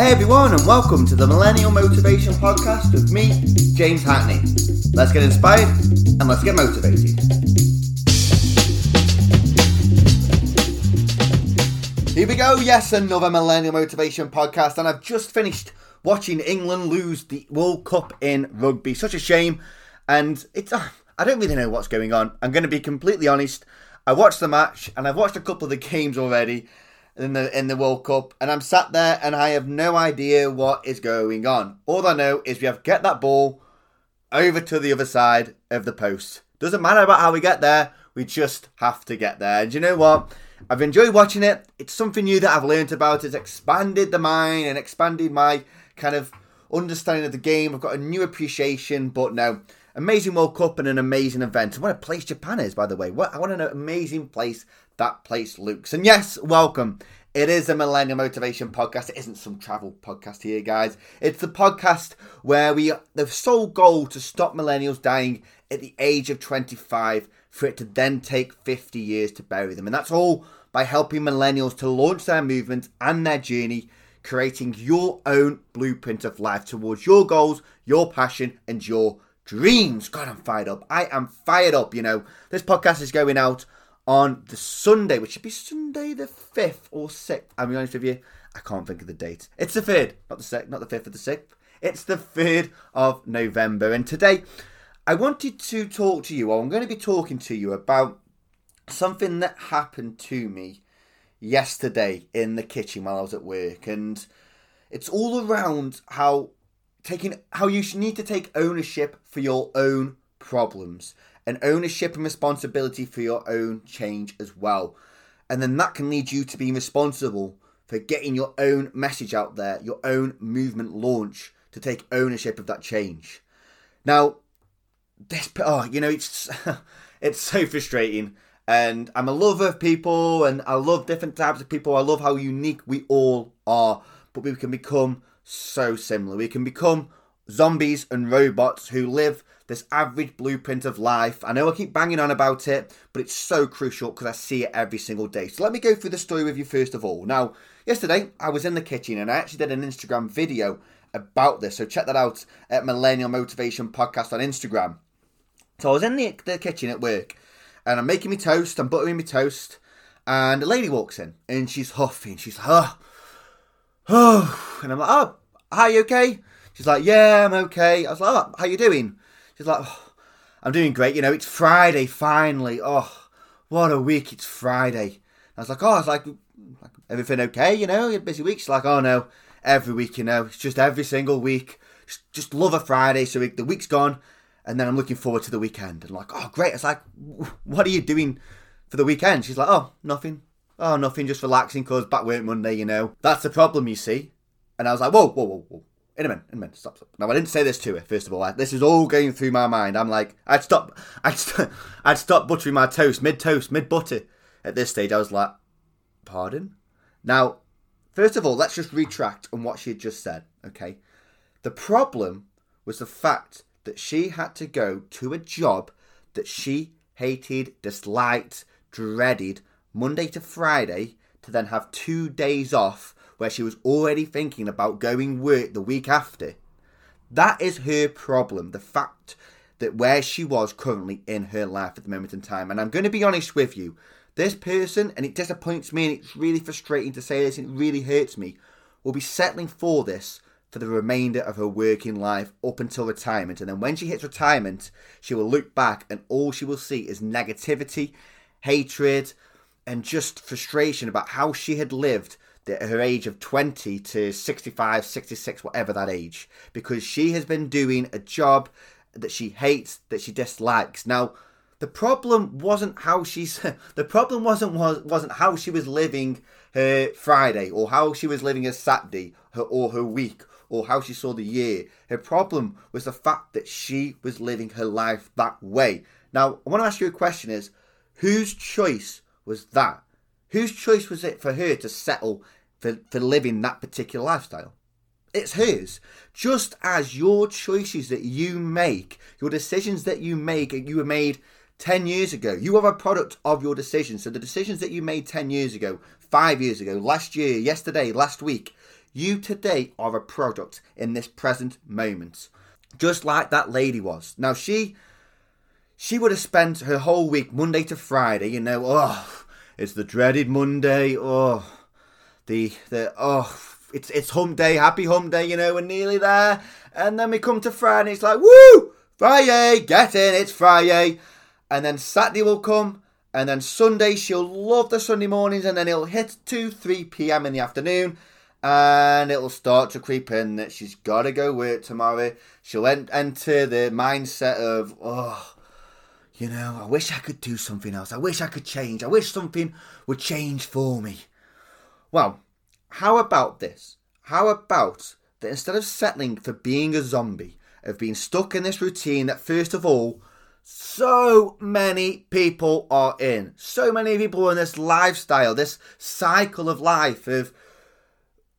Hey everyone, and welcome to the Millennial Motivation Podcast with me, James Hackney. Let's get inspired and let's get motivated. Here we go, yes, another Millennial Motivation Podcast, and I've just finished watching England lose the World Cup in rugby. Such a shame, and it's uh, I don't really know what's going on. I'm going to be completely honest. I watched the match, and I've watched a couple of the games already in the in the World Cup, and I'm sat there and I have no idea what is going on. All I know is we have to get that ball over to the other side of the post. Doesn't matter about how we get there, we just have to get there. And you know what? I've enjoyed watching it. It's something new that I've learned about. It's expanded the mind and expanded my kind of understanding of the game. I've got a new appreciation, but no. Amazing World Cup and an amazing event. what a place Japan is, by the way. What want an amazing place that place looks. And yes, welcome. It is a Millennial Motivation podcast. It isn't some travel podcast here, guys. It's the podcast where we the sole goal to stop millennials dying at the age of 25 for it to then take 50 years to bury them. And that's all by helping millennials to launch their movement and their journey, creating your own blueprint of life towards your goals, your passion, and your dreams. God, I'm fired up. I am fired up, you know. This podcast is going out on the Sunday, which should be Sunday the 5th or 6th. I'll be honest with you, I can't think of the date. It's the 3rd, not the 6th, not the 5th or the 6th. It's the 3rd of November. And today, I wanted to talk to you, or I'm going to be talking to you about something that happened to me yesterday in the kitchen while I was at work. And it's all around how taking how you need to take ownership for your own problems and ownership and responsibility for your own change as well. And then that can lead you to being responsible for getting your own message out there, your own movement launch to take ownership of that change. Now, this oh, you know, it's it's so frustrating. And I'm a lover of people and I love different types of people. I love how unique we all are, but we can become so similar. We can become zombies and robots who live this average blueprint of life. I know I keep banging on about it, but it's so crucial because I see it every single day. So let me go through the story with you first of all. Now, yesterday I was in the kitchen and I actually did an Instagram video about this. So check that out at Millennial Motivation Podcast on Instagram. So I was in the, the kitchen at work and I'm making me toast, I'm buttering me toast, and a lady walks in and she's huffing. She's oh, oh, and I'm like, oh, hi, you okay? She's like, yeah, I'm okay. I was like, oh, how you doing? She's like, oh, I'm doing great. You know, it's Friday finally. Oh, what a week! It's Friday. I was like, oh, it's like, like everything okay? You know, busy week. She's like, oh no, every week. You know, it's just every single week. Just, just love a Friday. So the week's gone, and then I'm looking forward to the weekend. And like, oh great. It's like, what are you doing for the weekend? She's like, oh, nothing. Oh, nothing. Just relaxing because back work Monday. You know, that's the problem. You see. And I was like, whoa, whoa, whoa, whoa in a minute, in a minute, stop, stop. Now I didn't say this to her. First of all, I, this is all going through my mind. I'm like, I'd stop, I'd, st- I'd stop buttering my toast mid toast, mid butter. At this stage, I was like, pardon. Now, first of all, let's just retract on what she had just said. Okay, the problem was the fact that she had to go to a job that she hated, disliked, dreaded Monday to Friday to then have two days off where she was already thinking about going work the week after. That is her problem. The fact that where she was currently in her life at the moment in time. And I'm going to be honest with you, this person, and it disappoints me and it's really frustrating to say this and it really hurts me, will be settling for this for the remainder of her working life up until retirement. And then when she hits retirement, she will look back and all she will see is negativity, hatred, and just frustration about how she had lived her age of 20 to 65, 66, whatever that age, because she has been doing a job that she hates, that she dislikes. Now, the problem wasn't how she's the problem wasn't was, wasn't how she was living her Friday or how she was living her Saturday her, or her week or how she saw the year. Her problem was the fact that she was living her life that way. Now, I want to ask you a question is whose choice was that? Whose choice was it for her to settle for, for living that particular lifestyle. It's hers. Just as your choices that you make, your decisions that you make, you were made 10 years ago. You are a product of your decisions. So the decisions that you made 10 years ago, five years ago, last year, yesterday, last week, You today are a product in this present moment. Just like that lady was. Now she she would have spent her whole week, Monday to Friday, you know, oh, it's the dreaded Monday, oh, the, the, oh, it's, it's hump day, happy hump day, you know, we're nearly there. And then we come to Friday, it's like, woo, Friday, get in, it's Friday. And then Saturday will come, and then Sunday, she'll love the Sunday mornings, and then it'll hit 2, 3 p.m. in the afternoon, and it'll start to creep in that she's got to go work tomorrow. She'll enter the mindset of, oh, you know, I wish I could do something else. I wish I could change. I wish something would change for me. Well, how about this? How about that instead of settling for being a zombie, of being stuck in this routine that, first of all, so many people are in. So many people are in this lifestyle, this cycle of life of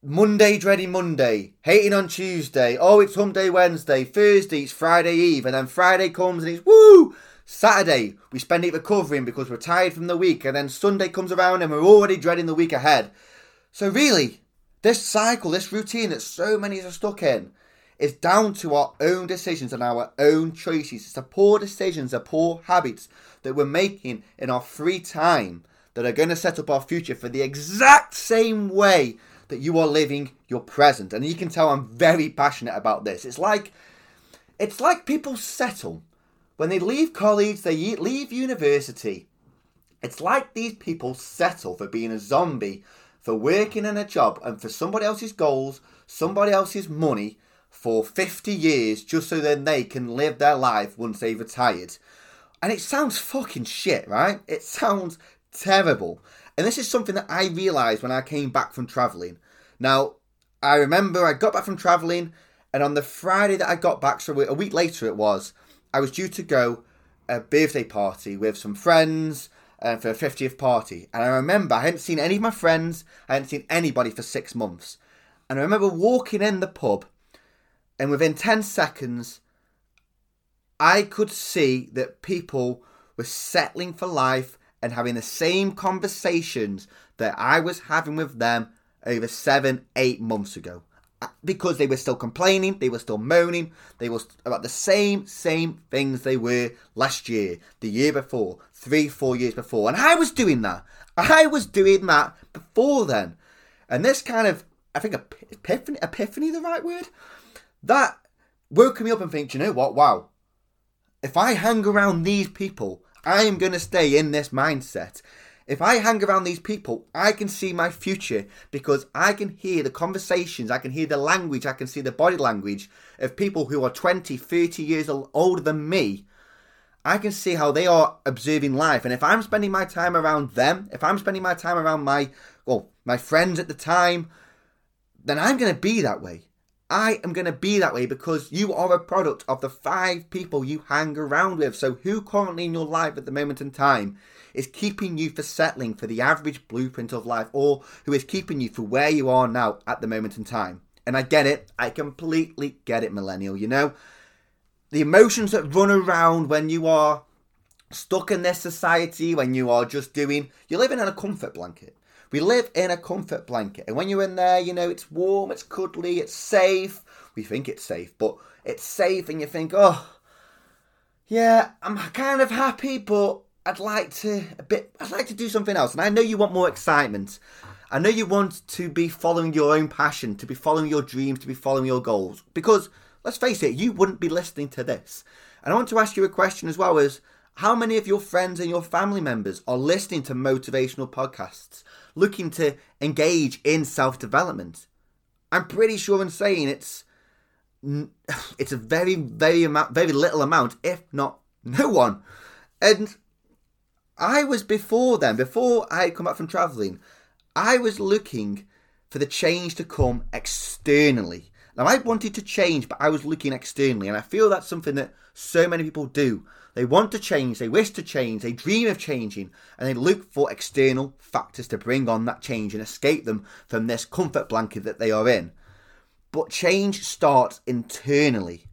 Monday dreading Monday, hating on Tuesday, oh, it's hump day Wednesday, Thursday, it's Friday Eve, and then Friday comes and it's woo! Saturday, we spend it recovering because we're tired from the week, and then Sunday comes around and we're already dreading the week ahead. So, really, this cycle, this routine that so many are stuck in, is down to our own decisions and our own choices. It's the poor decisions, the poor habits that we're making in our free time that are going to set up our future for the exact same way that you are living your present. And you can tell I'm very passionate about this. It's like it's like people settle when they leave college, they leave university. It's like these people settle for being a zombie, for working in a job and for somebody else's goals, somebody else's money for 50 years just so then they can live their life once they've retired. And it sounds fucking shit, right? It sounds terrible. And this is something that I realised when I came back from travelling. Now, I remember I got back from travelling, and on the Friday that I got back, so a week later it was, I was due to go a birthday party with some friends uh, for a 50th party. And I remember I hadn't seen any of my friends, I hadn't seen anybody for six months. And I remember walking in the pub, and within 10 seconds, I could see that people were settling for life and having the same conversations that I was having with them over seven, eight months ago because they were still complaining, they were still moaning, they were about the same, same things they were last year, the year before, three, four years before. And I was doing that. I was doing that before then. And this kind of, I think, epiphany, epiphany, the right word? That woke me up and think, you know what? Wow. If I hang around these people, I am going to stay in this mindset. If I hang around these people, I can see my future because I can hear the conversations, I can hear the language, I can see the body language of people who are 20, 30 years older than me. I can see how they are observing life. And if I'm spending my time around them, if I'm spending my time around my, well, my friends at the time, then I'm going to be that way. I am going to be that way because you are a product of the five people you hang around with. So, who currently in your life at the moment in time is keeping you for settling for the average blueprint of life or who is keeping you for where you are now at the moment in time. And I get it. I completely get it, millennial. You know, the emotions that run around when you are stuck in this society, when you are just doing, you're living in a comfort blanket. We live in a comfort blanket. And when you're in there, you know, it's warm, it's cuddly, it's safe. We think it's safe, but it's safe, and you think, oh, yeah, I'm kind of happy, but I'd like to a bit. I'd like to do something else, and I know you want more excitement. I know you want to be following your own passion, to be following your dreams, to be following your goals. Because let's face it, you wouldn't be listening to this. And I want to ask you a question as well: as how many of your friends and your family members are listening to motivational podcasts, looking to engage in self development? I'm pretty sure I'm saying it's it's a very very very little amount, if not no one. And I was before then, before I had come back from travelling, I was looking for the change to come externally. Now, I wanted to change, but I was looking externally, and I feel that's something that so many people do. They want to change, they wish to change, they dream of changing, and they look for external factors to bring on that change and escape them from this comfort blanket that they are in. But change starts internally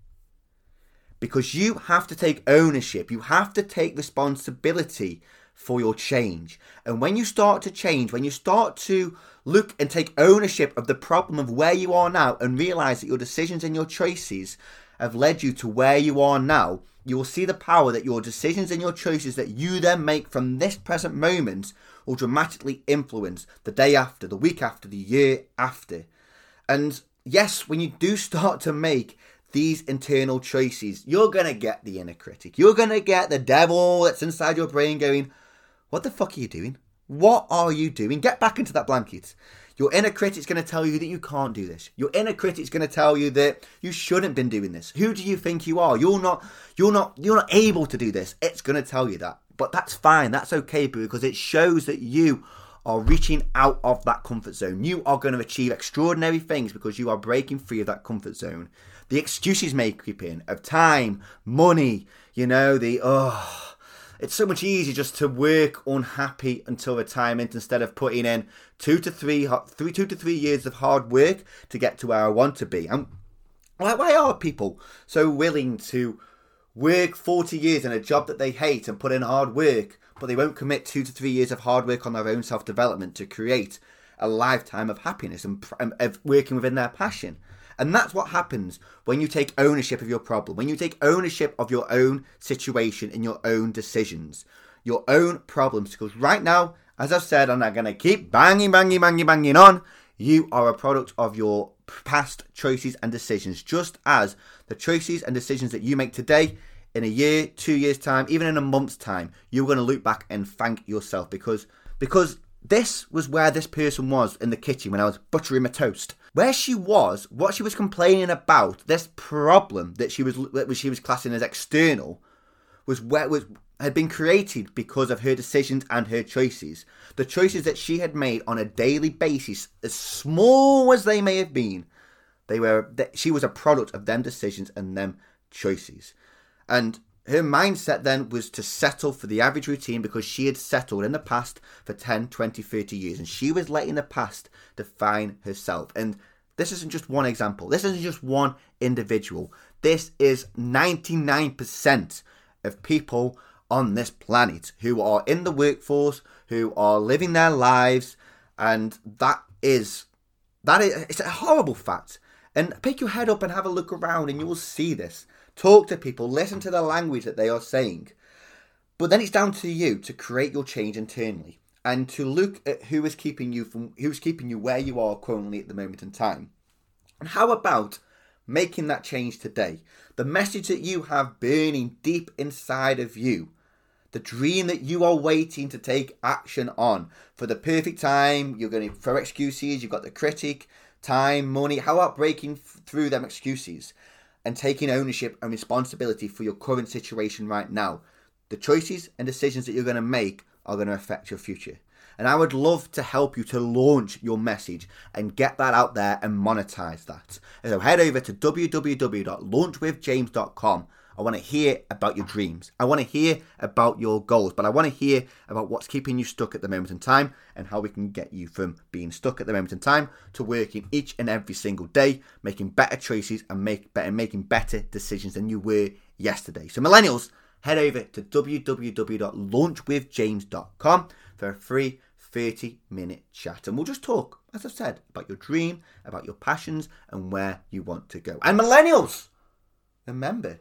because you have to take ownership, you have to take responsibility for your change. And when you start to change, when you start to look and take ownership of the problem of where you are now and realize that your decisions and your choices have led you to where you are now, you will see the power that your decisions and your choices that you then make from this present moment will dramatically influence the day after, the week after, the year after. And yes, when you do start to make these internal choices, you're going to get the inner critic. You're going to get the devil that's inside your brain going, What the fuck are you doing? What are you doing? Get back into that blanket. Your inner critic's going to tell you that you can't do this. Your inner critic's going to tell you that you shouldn't been doing this. Who do you think you are? You're not you're not you're not able to do this. It's going to tell you that. But that's fine. That's okay because it shows that you are reaching out of that comfort zone. You are going to achieve extraordinary things because you are breaking free of that comfort zone. The excuses may creep in of time, money, you know, the oh it's so much easier just to work unhappy until retirement instead of putting in two to three, three two to three years of hard work to get to where I want to be. And why, why are people so willing to work 40 years in a job that they hate and put in hard work, but they won't commit two to three years of hard work on their own self development to create a lifetime of happiness and, of working within their passion? And that's what happens when you take ownership of your problem, when you take ownership of your own situation and your own decisions, your own problems. Because right now, as I've said, and I'm not going to keep banging, banging, banging, banging on, you are a product of your past choices and decisions, just as the choices and decisions that you make today, in a year, two years' time, even in a month's time, you're going to look back and thank yourself because because this was where this person was in the kitchen when I was buttering my toast. Where she was, what she was complaining about, this problem that she was that she was classing as external, was where was had been created because of her decisions and her choices. The choices that she had made on a daily basis, as small as they may have been, they were she was a product of them decisions and them choices. And her mindset then was to settle for the average routine because she had settled in the past for 10, 20, 30 years and she was letting the past define herself. And this isn't just one example, this isn't just one individual. This is 99% of people on this planet who are in the workforce, who are living their lives, and that is that is it's a horrible fact. And pick your head up and have a look around and you will see this. Talk to people, listen to the language that they are saying. But then it's down to you to create your change internally and to look at who is keeping you from who's keeping you where you are currently at the moment in time. And how about making that change today? The message that you have burning deep inside of you, the dream that you are waiting to take action on for the perfect time. You're going to throw excuses. You've got the critic, time, money. How about breaking through them excuses and taking ownership and responsibility for your current situation right now. The choices and decisions that you're going to make are going to affect your future. And I would love to help you to launch your message and get that out there and monetize that. So head over to www.launchwithjames.com I want to hear about your dreams. I want to hear about your goals, but I want to hear about what's keeping you stuck at the moment in time and how we can get you from being stuck at the moment in time to working each and every single day, making better choices and make better, making better decisions than you were yesterday. So, millennials, head over to www.launchwithjames.com for a free 30 minute chat and we'll just talk, as I've said, about your dream, about your passions, and where you want to go. And millennials, remember